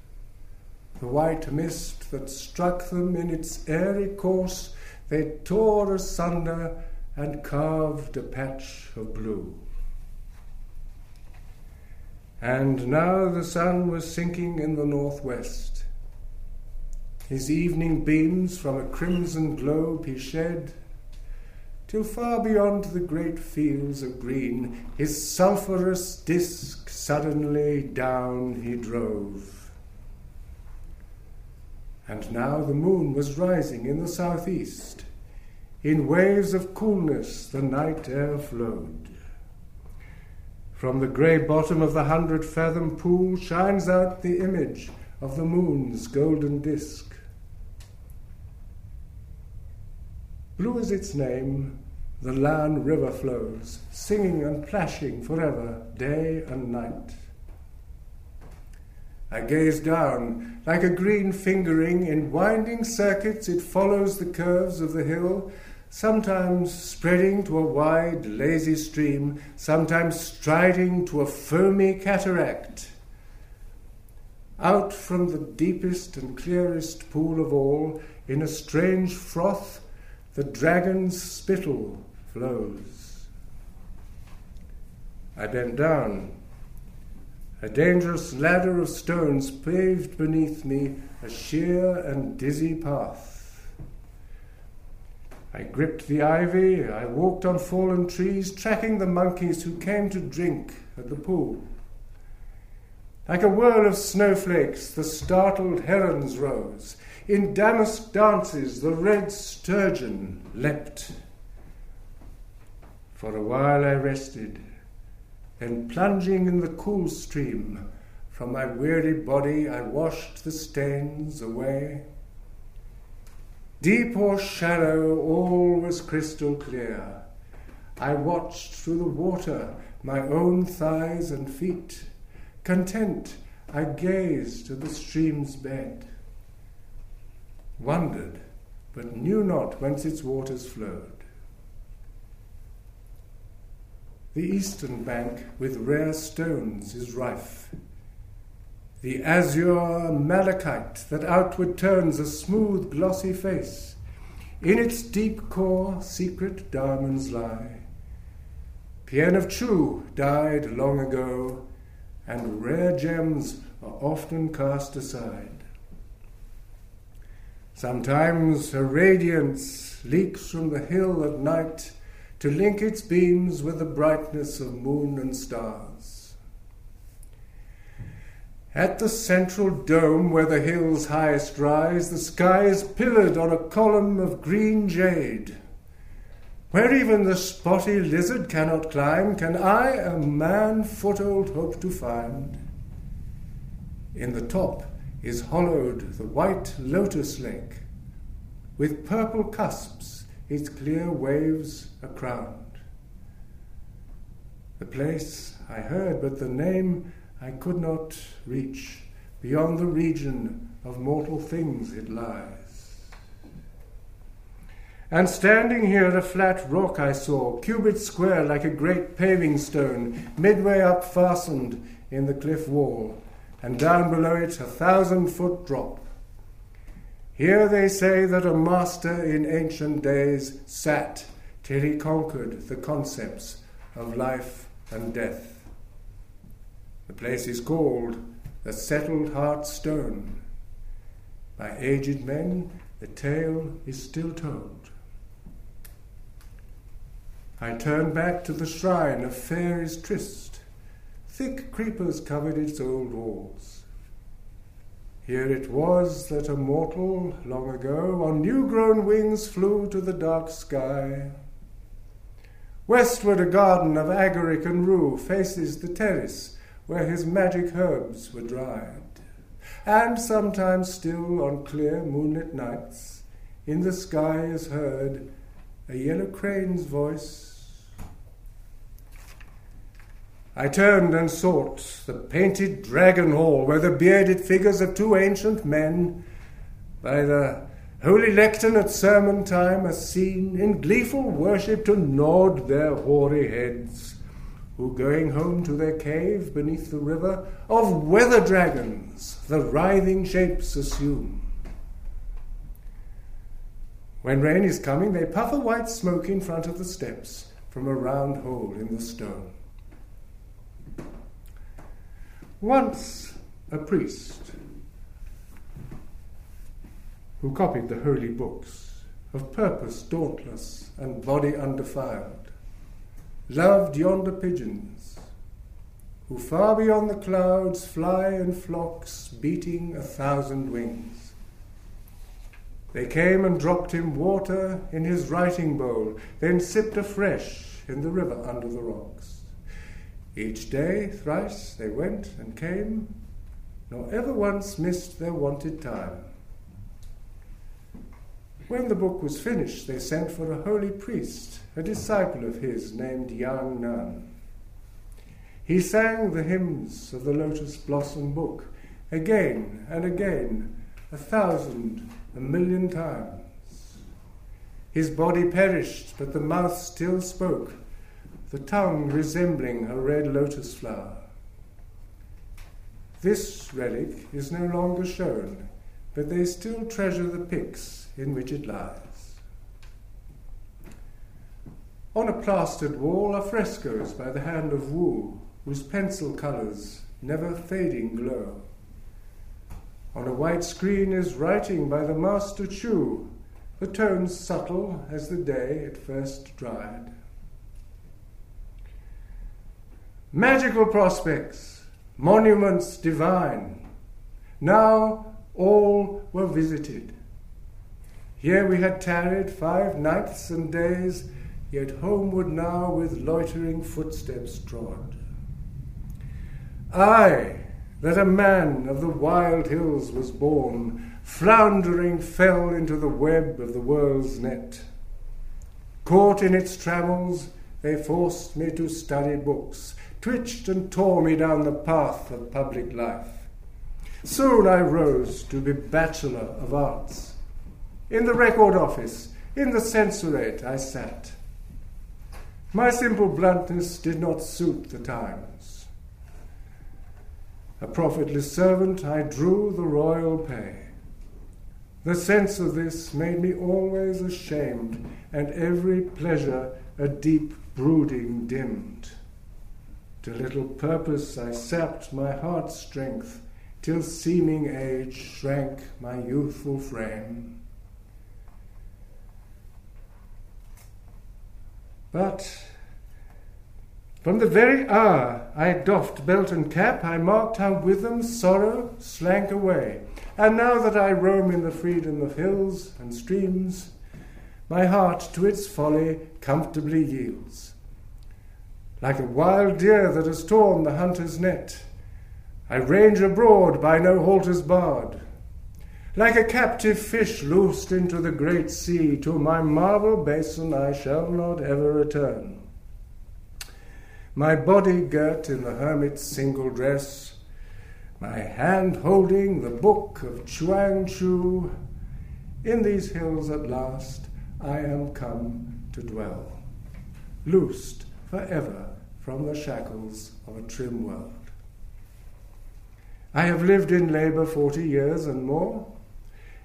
The white mist that struck them in its airy course, they tore asunder and carved a patch of blue. And now the sun was sinking in the northwest. His evening beams from a crimson globe he shed, till far beyond the great fields of green, his sulphurous disk suddenly down he drove. And now the moon was rising in the southeast. In waves of coolness the night air flowed. From the grey bottom of the hundred fathom pool shines out the image of the moon's golden disk. Blue is its name, the Lan River flows, singing and plashing forever, day and night. I gaze down, like a green fingering, in winding circuits it follows the curves of the hill sometimes spreading to a wide, lazy stream, sometimes striding to a foamy cataract. Out from the deepest and clearest pool of all, in a strange froth, the dragon's spittle flows. I bent down. A dangerous ladder of stones paved beneath me a sheer and dizzy path. I gripped the ivy, I walked on fallen trees, tracking the monkeys who came to drink at the pool. Like a whirl of snowflakes, the startled herons rose. In damask dances, the red sturgeon leapt. For a while I rested, then plunging in the cool stream, from my weary body I washed the stains away. Deep or shallow, all was crystal clear. I watched through the water my own thighs and feet. Content, I gazed at the stream's bed. Wondered, but knew not whence its waters flowed. The eastern bank with rare stones is rife the azure malachite that outward turns a smooth, glossy face. In its deep core, secret diamonds lie. Pien of Chu died long ago, and rare gems are often cast aside. Sometimes a radiance leaks from the hill at night to link its beams with the brightness of moon and stars. At the central dome where the hills highest rise, the sky is pillared on a column of green jade. Where even the spotty lizard cannot climb, can I, a man foothold, hope to find? In the top is hollowed the white lotus lake, with purple cusps its clear waves are crowned. The place I heard, but the name I could not reach. Beyond the region of mortal things it lies. And standing here, a flat rock I saw, cubit square like a great paving stone, midway up fastened in the cliff wall, and down below it a thousand foot drop. Here they say that a master in ancient days sat till he conquered the concepts of life and death. The place is called the Settled Heart Stone. By aged men, the tale is still told. I turned back to the shrine of Fairies' Tryst. Thick creepers covered its old walls. Here it was that a mortal, long ago, on new grown wings flew to the dark sky. Westward, a garden of agaric and rue faces the terrace where his magic herbs were dried. And sometimes, still on clear moonlit nights, in the sky is heard a yellow crane's voice I turned and sought the painted dragon hall where the bearded figures of two ancient men by the holy lectern at sermon time are seen in gleeful worship to nod their hoary heads, who going home to their cave beneath the river of weather dragons the writhing shapes assume. When rain is coming, they puff a white smoke in front of the steps from a round hole in the stone. Once a priest who copied the holy books, of purpose dauntless and body undefiled, loved yonder pigeons, who far beyond the clouds fly in flocks, beating a thousand wings. They came and dropped him water in his writing bowl, then sipped afresh in the river under the rocks. Each day, thrice, they went and came, nor ever once missed their wonted time. When the book was finished, they sent for a holy priest, a disciple of his named Yang Nan. He sang the hymns of the Lotus Blossom Book again and again, a thousand, a million times. His body perished, but the mouth still spoke the tongue resembling a red lotus flower. This relic is no longer shown, but they still treasure the pyx in which it lies. On a plastered wall are frescoes by the hand of Wu, whose pencil colours never fading glow. On a white screen is writing by the master Chu, the tones subtle as the day it first dried. magical prospects, monuments divine. Now all were visited. Here we had tarried five nights and days, yet homeward now with loitering footsteps trod. I, that a man of the wild hills was born, floundering fell into the web of the world's net. Caught in its trammels, they forced me to study books, twitched and tore me down the path of public life. Soon I rose to be Bachelor of Arts. In the record office, in the censorate, I sat. My simple bluntness did not suit the times. A profitless servant, I drew the royal pay. The sense of this made me always ashamed, and every pleasure a deep brooding dimmed. To little purpose I sapped my heart's strength, till seeming age shrank my youthful frame. But from the very hour I doffed belt and cap, I marked how with them sorrow slank away. And now that I roam in the freedom of hills and streams, my heart to its folly comfortably yields like a wild deer that has torn the hunter's net. I range abroad by no halters barred. Like a captive fish loosed into the great sea, to my marble basin I shall not ever return. My body girt in the hermit's single dress, my hand holding the book of Chuang Tzu, in these hills at last I am come to dwell, loosed forever from the shackles of a trim world. I have lived in labour forty years and more.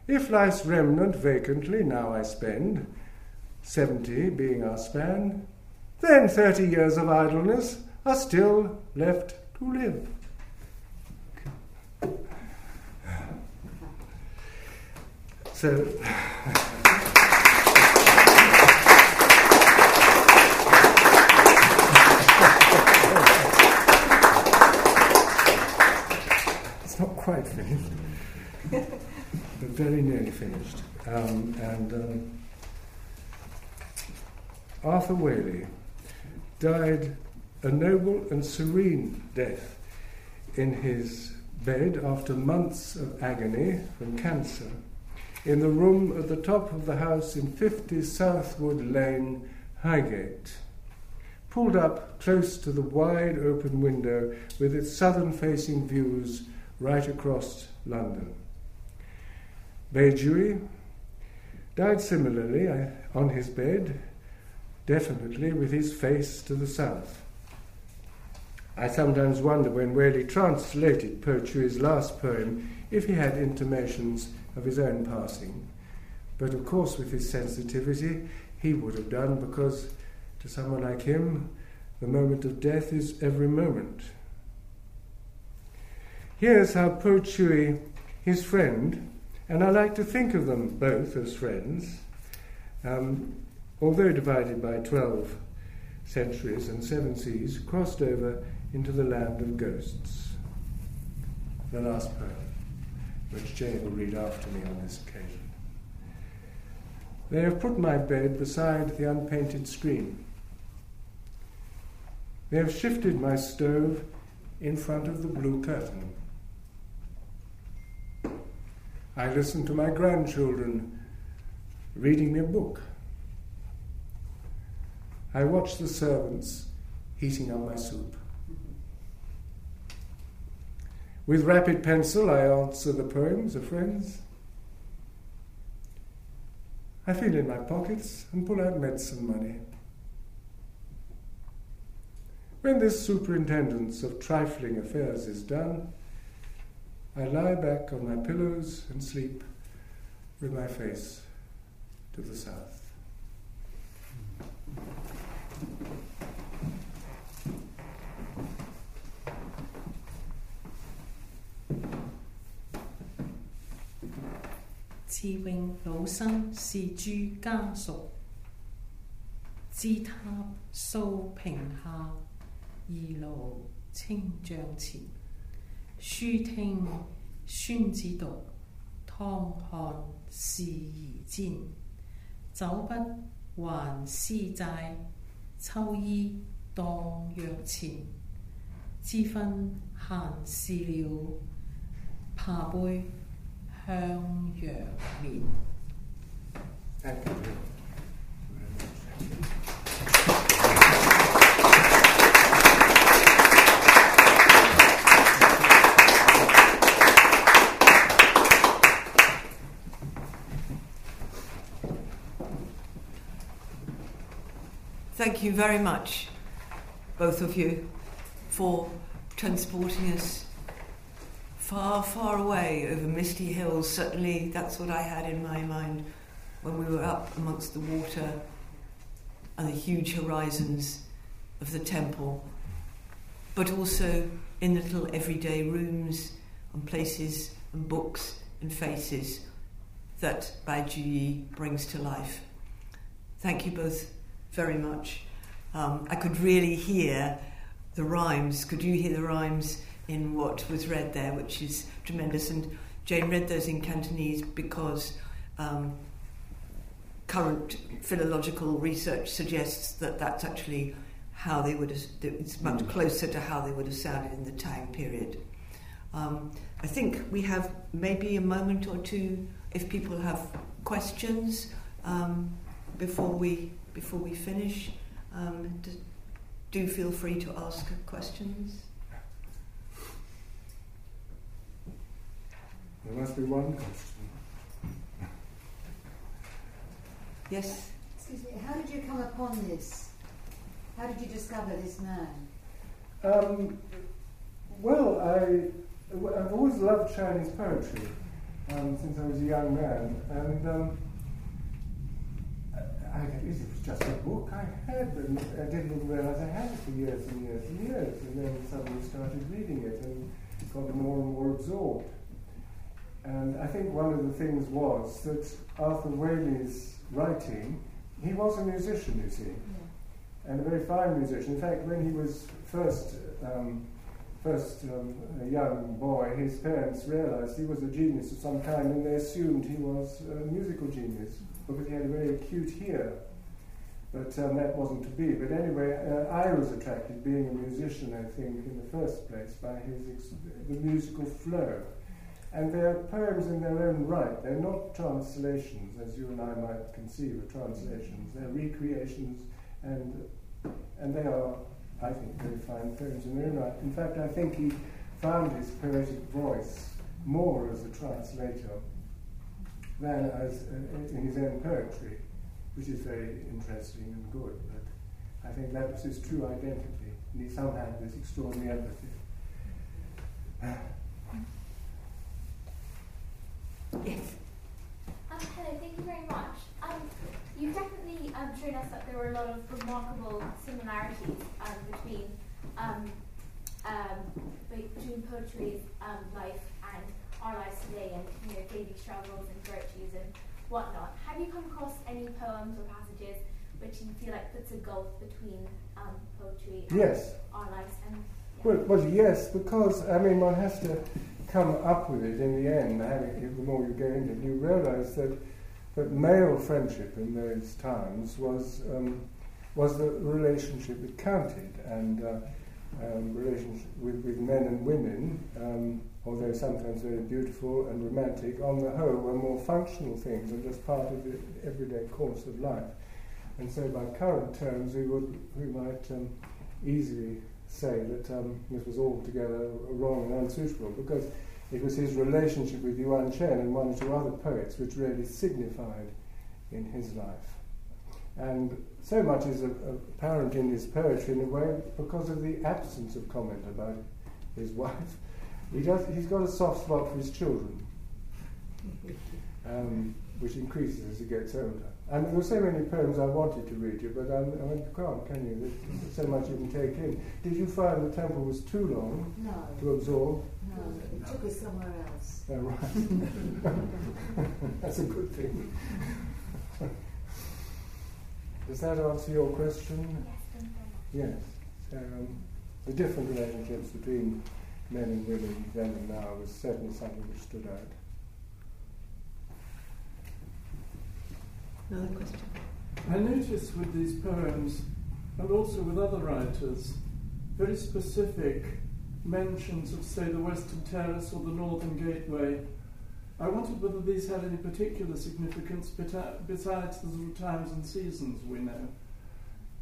If life's remnant vacantly now I spend, seventy being our span, then thirty years of idleness are still left to live. So. It's not quite finished, but very nearly finished. Um, and um, Arthur Waley died a noble and serene death in his bed after months of agony from cancer in the room at the top of the house in 50 Southwood Lane, Highgate, pulled up close to the wide open window with its southern facing views right across London. Bai Juyi died similarly uh, on his bed, definitely with his face to the south. I sometimes wonder when Waley translated Po Chui's last poem if he had intimations of his own passing. But of course, with his sensitivity, he would have done because to someone like him, the moment of death is every moment. Here's how Po Chui, his friend, and I like to think of them both as friends, um, although divided by 12 centuries and seven seas, crossed over into the land of ghosts. The last poem which Jane will read after me on this occasion. They have put my bed beside the unpainted screen. They have shifted my stove in front of the blue curtain. I listen to my grandchildren reading me a book. I watch the servants heating up my soup. With rapid pencil, I answer the poems of friends. I feel in my pockets and pull out medicine money. When this superintendence of trifling affairs is done, I lie back on my pillows and sleep with my face to the south. 慈永老生是诸家屬，知他蘇屏下，二路清帳前。書聽孫子讀，湯看事兒煎。酒不還師債，秋衣當藥錢。知分閒事了，怕杯。向阳面。Thank you very much, both of you, for transporting us far, far away over misty hills. Certainly, that's what I had in my mind when we were up amongst the water and the huge horizons of the temple, but also in the little everyday rooms and places and books and faces that Bai Juyi brings to life. Thank you both very much. Um, I could really hear the rhymes. Could you hear the rhymes in what was read there, which is tremendous. And Jane read those in Cantonese because um, current philological research suggests that that's actually how they would have, it's much mm. closer to how they would have sounded in the Tang period. Um, I think we have maybe a moment or two if people have questions um, before we before we finish. Um, do feel free to ask questions. There must be one question. Yes? Excuse me, how did you come upon this? How did you discover this man? Um, well, I, I've always loved Chinese poetry um, since I was a young man, and um, I, it was just a book I had, and I didn't realize I had it for years and years and years, and then suddenly started reading it and got more and more absorbed. And I think one of the things was that Arthur Waley's writing, he was a musician, you see, yeah. and a very fine musician. In fact, when he was first, um, first um, a young boy, his parents realized he was a genius of some kind, and they assumed he was a musical genius because he had a very acute ear. but um, that wasn't to be. But anyway, uh, I was attracted, being a musician, I think, in the first place, by his ex- the musical flow. And they're poems in their own right. They're not translations, as you and I might conceive of translations. They're recreations, and and they are, I think, very fine poems in their own right. In fact, I think he found his poetic voice more as a translator than as uh, in his own poetry, which is very interesting and good. But I think that was his true identity, and he somehow had this extraordinary empathy. Yes. Um, hello, thank you very much. Um, you've definitely um, shown us that there were a lot of remarkable similarities um, between um, um, between Po Chui's um, life and our lives today, and daily struggles and virtues and whatnot. Have you come across any poems or passages which you feel like puts a gulf between um, Po Chui and Yes. our lives? And Well, well, yes, because I mean, one has to come up with it in the end. The more you go into it, you realise that that male friendship in those times was um, was the relationship that counted, and uh, um, relationship with, with men and women, um, although sometimes very beautiful and romantic, on the whole were more functional things and just part of the everyday course of life. And so, by current terms, we would we might um, easily say that um, this was altogether wrong and unsuitable because it was his relationship with Yuan Chen and one or two other poets which really signified in his life. And so much is apparent in his poetry in a way because of the absence of comment about his <laughs> wife. He does, he's got a soft spot for his children, um, which increases as he gets older. And there were so many poems I wanted to read you, but um, I mean, you can't, can you? There's so much you can take in. Did you find the temple was too long No, to absorb? no, it took us somewhere else. Oh, right. <laughs> That's a good thing. Does that answer your question? yes, thank you very much. Yes. Um, the different relationships between men and women then and now was certainly something which stood out. Another question. I notice with these poems, and also with other writers, very specific mentions of, say, the Western Terrace or the Northern Gateway. I wondered whether these had any particular significance besides the sort of times and seasons we know.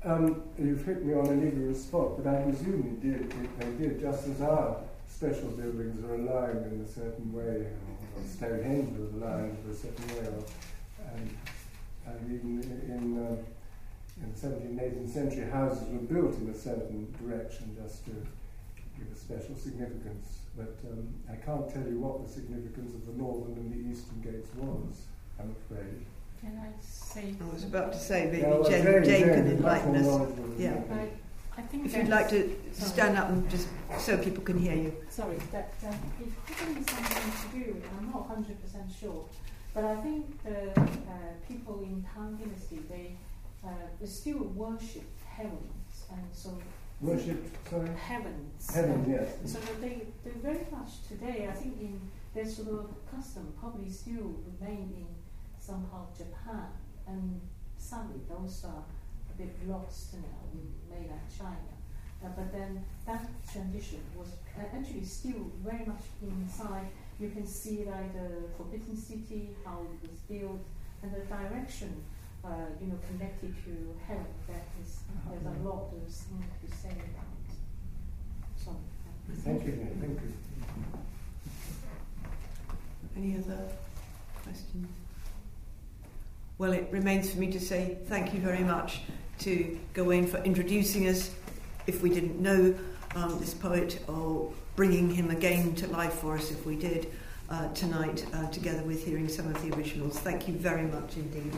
Um, you've hit me on an eager spot, but I presume they did, they did, just as our special buildings are aligned in a certain way, or Stonehenge was aligned in a certain way, or, and, and even in, uh, in the 17th, and 18th century, houses were built in a certain direction just to give a special significance. But um, I can't tell you what the significance of the northern and the eastern gates was, I'm afraid. Can I say? I was about to say, maybe Yeah, well, Jane, Jane- Jane Jane can is enlighten us. Yeah. Me. I, I think If you'd like to sorry. stand up and just so people can hear you. Sorry, that, that it could be something to do with, I'm not 100% sure, but I think the uh, people in Tang Dynasty, they, uh, they still worship heavens, and so Worship, sorry? heavens. Heaven, and yes. So that they, they very much today, I think in their sort of custom probably still remain in some part of Japan, and sadly those are a bit lost now in mainland China. Uh, but then that tradition was uh, actually still very much inside. You can see like the Forbidden City, how it was built, and the direction, uh, you know, connected to heaven. That is, there's a lot of things to say about. it. So, uh, Thank you, Nick. Thank you. Any other questions? Well, it remains for me to say thank you very much to Gawain for introducing us, if we didn't know um, this poet, or bringing him again to life for us if we did uh, tonight, uh, together with hearing some of the originals. Thank you very much indeed.